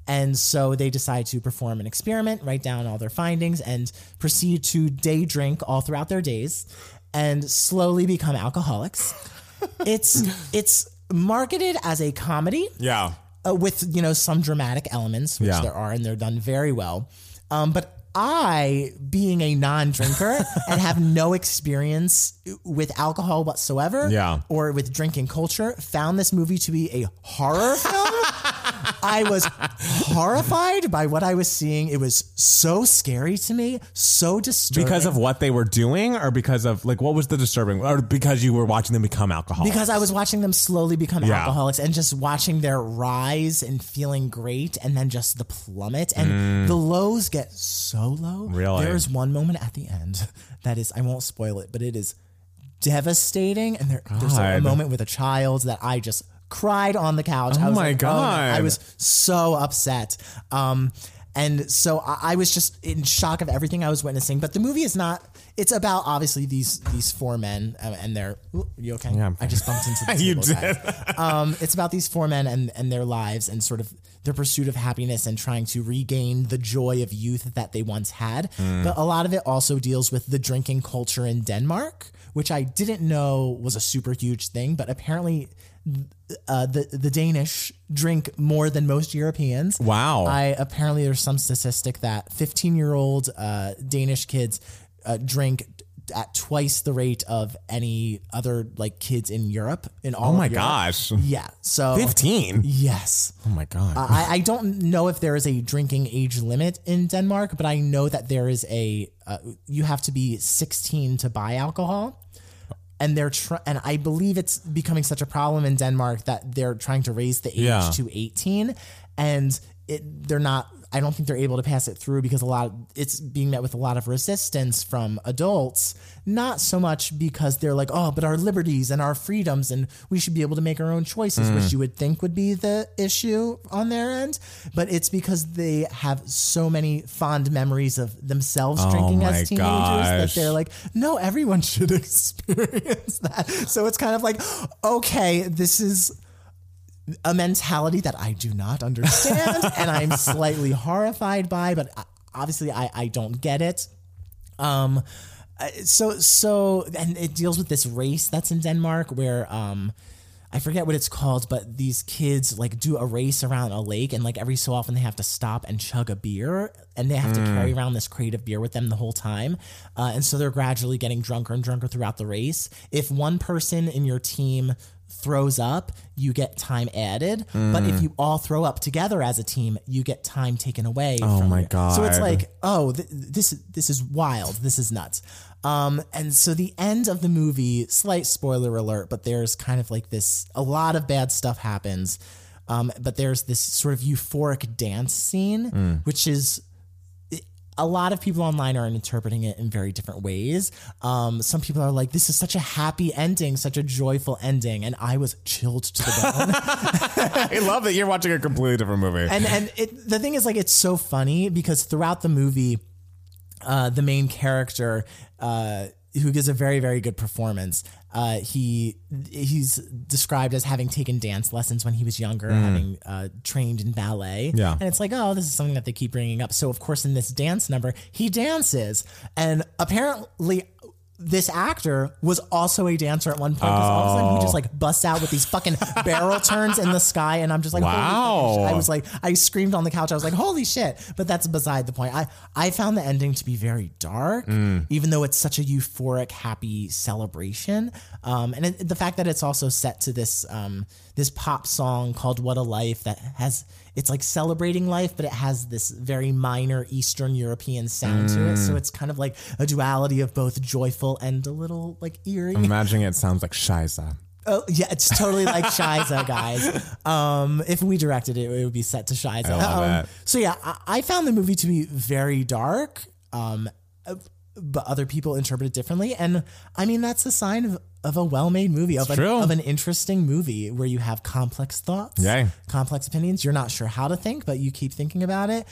And so they decide to perform an experiment, write down all their findings, and proceed to day drink all throughout their days and slowly become alcoholics. it's it's marketed as a comedy Yeah. uh, with you know some dramatic elements, which Yeah. there are, and they're done very well. Um, but I, being a non-drinker and have no experience with alcohol whatsoever, Yeah. or with drinking culture, found this movie to be a horror film. I was horrified by what I was seeing. It was so scary to me, so disturbing. Because of what they were doing, or because of like what was the disturbing, or because you were watching them become alcoholics? because I was watching them slowly become Yeah. alcoholics and just watching their rise and feeling great and then just the plummet and the lows get so low. Mm. Really? There is one moment at the end that is I won't spoil it, but it is devastating and there, there's a moment with a child that I just cried on the couch. I Oh was my like, no. I was so upset. Um and so I I was just in shock of everything I was witnessing. But the movie is not. It's about obviously these these four men uh, and their. Ooh, you okay? Yeah, I'm I just bumped into the You guys. Um, it's about these four men and and their lives and sort of their pursuit of happiness and trying to regain the joy of youth that they once had. Hmm. But a lot of it also deals with the drinking culture in Denmark, which I didn't know was a super huge thing, but apparently. Uh, the the Danish drink more than most Europeans. Wow. I apparently there's some statistic that 15 year old uh, Danish kids uh, drink at twice the rate of any other like kids in Europe. In all oh my Europe. gosh, Yeah. So fifteen. Yes. Oh my god. I, I don't know if there is a drinking age limit in Denmark, but I know that there is a. Uh, you have to be 16 to buy alcohol, and they're tr- and I believe it's becoming such a problem in Denmark that they're trying to raise the age Yeah. to 18, and it they're not. I don't think they're able to pass it through because a lot of, it's being met with a lot of resistance from adults. Not so much because they're like, oh, but our liberties and our freedoms, and we should be able to make our own choices, which mm. you would think would be the issue on their end. But it's because they have so many fond memories of themselves oh drinking as teenagers that they're like, no, everyone should experience that. So it's kind of like, okay, this is a mentality that I do not understand and I'm slightly horrified by, but obviously I, I don't get it. Um, so so and it deals with this race that's in Denmark where um I forget what it's called, but these kids like do a race around a lake, and like every so often they have to stop and chug a beer, and they have to carry around this crate of beer with them the whole time, uh, and so they're gradually getting drunker and drunker throughout the race. If one person in your team throws up, you get time added, but if you all throw up together as a team, you get time taken away. Oh from my you. So it's like, oh, th- this this is wild. This is nuts. Um, and so the end of the movie, slight spoiler alert, but there's kind of like this. A lot of bad stuff happens, um, but there's this sort of euphoric dance scene, Mm. which is a lot of people online are interpreting it in very different ways. Um, some people are like, "This is such a happy ending, such a joyful ending," and I was chilled to the bone. I love that you're watching a completely different movie. and and it, the thing is, like, it's so funny because throughout the movie, uh, the main character, uh, who gives a very very good performance, uh, he he's described as having taken dance lessons when he was younger, having uh, trained in ballet. Yeah. and it's like, oh, this is something that they keep bringing up. So of course, in this dance number, he dances, and apparently. This actor was also a dancer at one point because all of a sudden he just like busts out with these fucking barrel turns in the sky, and I'm just like, holy. Wow. I was like, I screamed on the couch. I was like, holy shit. But that's beside the point. I, I found the ending to be very dark, even though it's such a euphoric, happy celebration. Um, and it, the fact that it's also set to this, um, this pop song called What a Life that has, it's like celebrating life, but it has this very minor Eastern European sound to it. So it's kind of like a duality of both joyful and a little like eerie. I'm imagining it sounds like Shiza. Oh yeah, it's totally like Shiza, guys. Um, if we directed it, it would be set to Shiza. I love um. So yeah, I, I found the movie to be very dark. Um, but other people interpret it differently, and I mean that's a sign of, of a well-made movie, of an, of an interesting movie where you have complex thoughts, Yay. complex opinions. You're not sure how to think, but you keep thinking about it.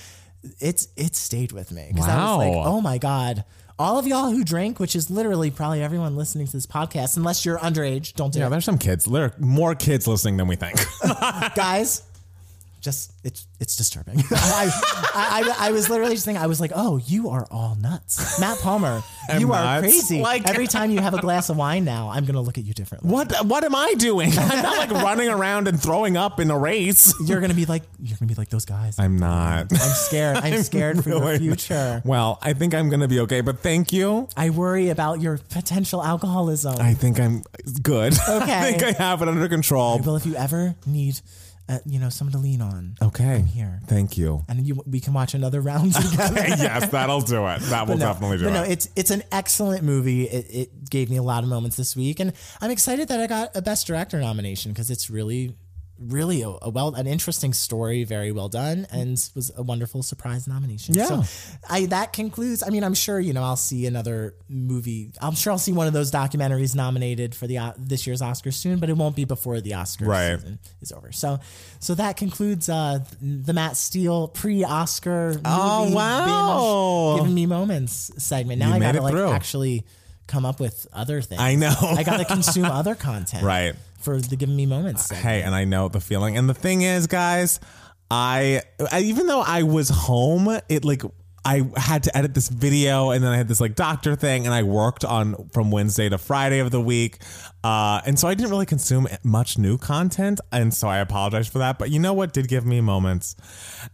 It's it stayed with me because I was like, oh my god. All of y'all who drink, which is literally probably everyone listening to this podcast, unless you're underage, don't do Yeah, it. there's some kids. There are more kids listening than we think. guys, just it's it's disturbing. I, I, I, I was literally just thinking, I was like, oh, you are all nuts, Matt Palmer. I'm you are crazy. Like- Every time you have a glass of wine now, I'm gonna look at you differently. What what am I doing? I'm not like running around and throwing up in a race. You're gonna be like you're gonna be like those guys. I'm, not. I'm scared. I'm, scared for your really- future. Well, I think I'm gonna be okay, but thank you. I worry about your potential alcoholism. I think I'm good. Okay. I think I have it under control. well, if you ever need, uh, you know, someone to lean on, Okay. I'm here. Thank you. and you, we can watch another round together. yes, that'll do it. That will no, definitely do but it. no, it's it's an excellent movie. It, it gave me a lot of moments this week, and I'm excited that I got a Best Director nomination because it's really, really a, a well, an interesting story, very well done, and was a wonderful surprise nomination. Yeah. so I that concludes. I mean, I'm sure you know I'll see another movie. I'm sure I'll see one of those documentaries nominated for the uh, this year's Oscars soon, but it won't be before the Oscars Right. season is over. So, so that concludes uh, the Matt Steele pre-Oscar. Oh, wow. binge, giving me moments segment. Now You I gotta like through. actually come up with other things. I know. I gotta consume other content. Right. For the giving me moments segment. Hey, and I know the feeling. And the thing is, guys, I, I even though I was home, it like I had to edit this video, and then I had this like doctor thing, and I worked on from Wednesday to Friday of the week, uh, and so I didn't really consume much new content, and so I apologize for that. But you know what did give me moments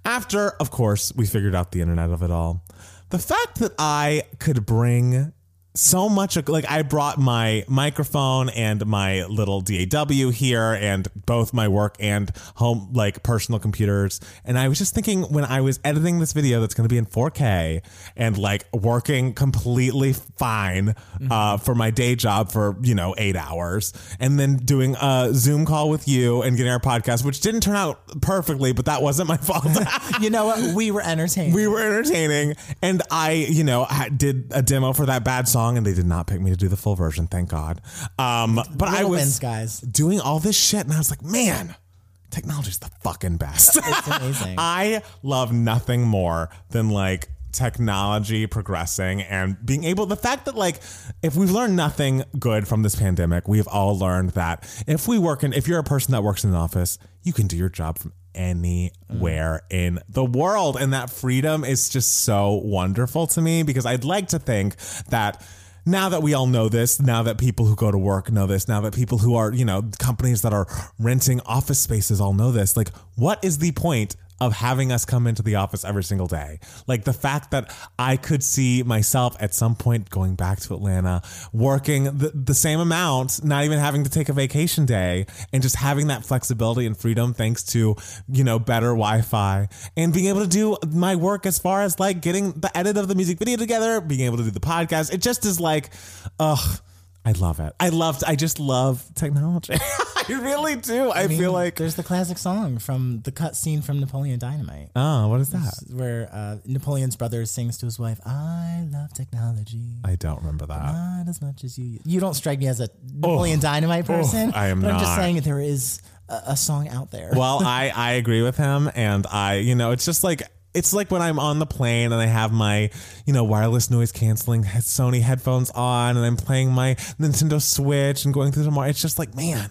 after, of course, we figured out the internet of it all. The fact that I could bring so much like I brought my microphone and my little DAW here and both my work and home like personal computers and I was just thinking when I was editing this video that's going to be in 4K and like working completely fine uh, for my day job for you know 8 hours and then doing a Zoom call with you and getting our podcast which didn't turn out perfectly but that wasn't my fault You know what? We were entertaining. we were entertaining and i you know did a demo for that bad song and they did not pick me to do the full version thank god um but i was wins, guys. doing all this shit and i was like man technology's the fucking best It's amazing. i love nothing more than like technology progressing and being able the fact that like if we've learned nothing good from this pandemic we've all learned that if we work in if you're a person that works in an office you can do your job from anywhere in the world. And that freedom is just so wonderful to me because i'd like to think that now that we all know this, now that people who go to work know this, now that people who are, you know, companies that are renting office spaces all know this, like, what is the point of having us come into the office every single day? Like, the fact that I could see myself at some point going back to Atlanta, working the, the same amount, not even having to take a vacation day, and just having that flexibility and freedom thanks to, you know, better Wi Fi and being able to do my work as far as like getting the edit of the music video together, being able to do the podcast. It just is like, ugh. I love it. I loved. I just love technology. I really do. I, mean, feel like. there's the classic song from the cut scene from Napoleon Dynamite. Oh, what is that? Where uh, Napoleon's brother sings to his wife, "I love technology, I don't remember that. not as much as you." You don't strike me as a Napoleon Dynamite person. I am but I'm just not. saying there is a, a song out there. well, I I agree with him, and I you know it's just like it's like when I'm on the plane and I have my you know wireless noise canceling Sony headphones on, and I'm playing my Nintendo Switch and going through the mar It's just like man.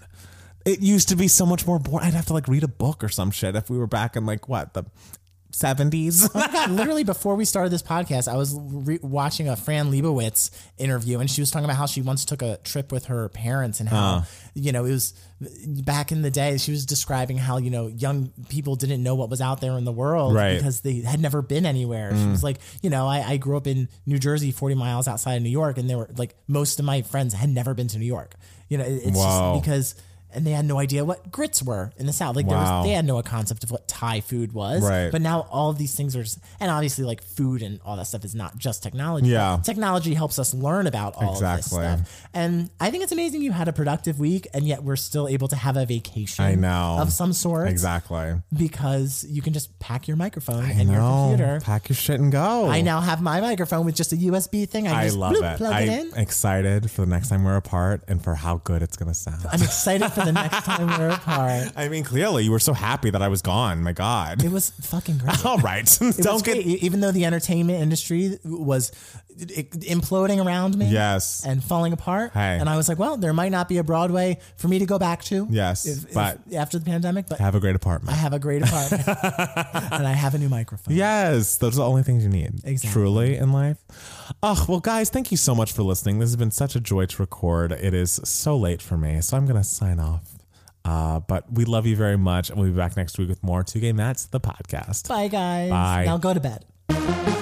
It used to be so much more boring. I'd have to like read a book or some shit if we were back in like what the 70s. Oh literally before we started this podcast, I was re- watching a Fran Lebowitz interview, and she was talking about how she once took a trip with her parents and how uh. you know it was back in the day. She was describing how you know young people didn't know what was out there in the world Right. because they had never been anywhere. She was mm. like, you know, I, I grew up in New Jersey, forty miles outside of New York, and they were like most of my friends had never been to New York. You know, it's Wow. just because. And they had no idea what grits were in the South. Like there Wow. was, they had no concept of what Thai food was. Right. But now all of these things are, just, and obviously like food and all that stuff is not just technology. Yeah. Technology helps us learn about all Exactly. of this stuff. And I think it's amazing you had a productive week and yet we're still able to have a vacation I know. of some sort exactly. because you can just pack your microphone I and your computer. Pack your shit and go. I now have my microphone with just a USB thing. I, I just love bloop, it. I'm it in. excited for the next time we're apart and for how good it's gonna sound. I'm excited for the next time we're apart. I mean, clearly you were so happy that I was gone. My God. It was fucking great. All right. It was Don't great. get. E- even though the entertainment industry was i- imploding around me. Yes. And falling apart. Hey. And I was like, well, there might not be a Broadway for me to go back to. Yes, if- if- but- after the pandemic, but Have a great apartment. I apartment. have a great apartment and I have a new microphone. Yes, those are the only things you need. Exactly. Truly in life. Oh, well, guys, thank you so much for listening. This has been such a joy to record. It is so late for me, so I'm going to sign off. Uh, but we love you very much, and we'll be back next week with more Two Gay Mats, the podcast. Bye, guys. Bye. Now go to bed.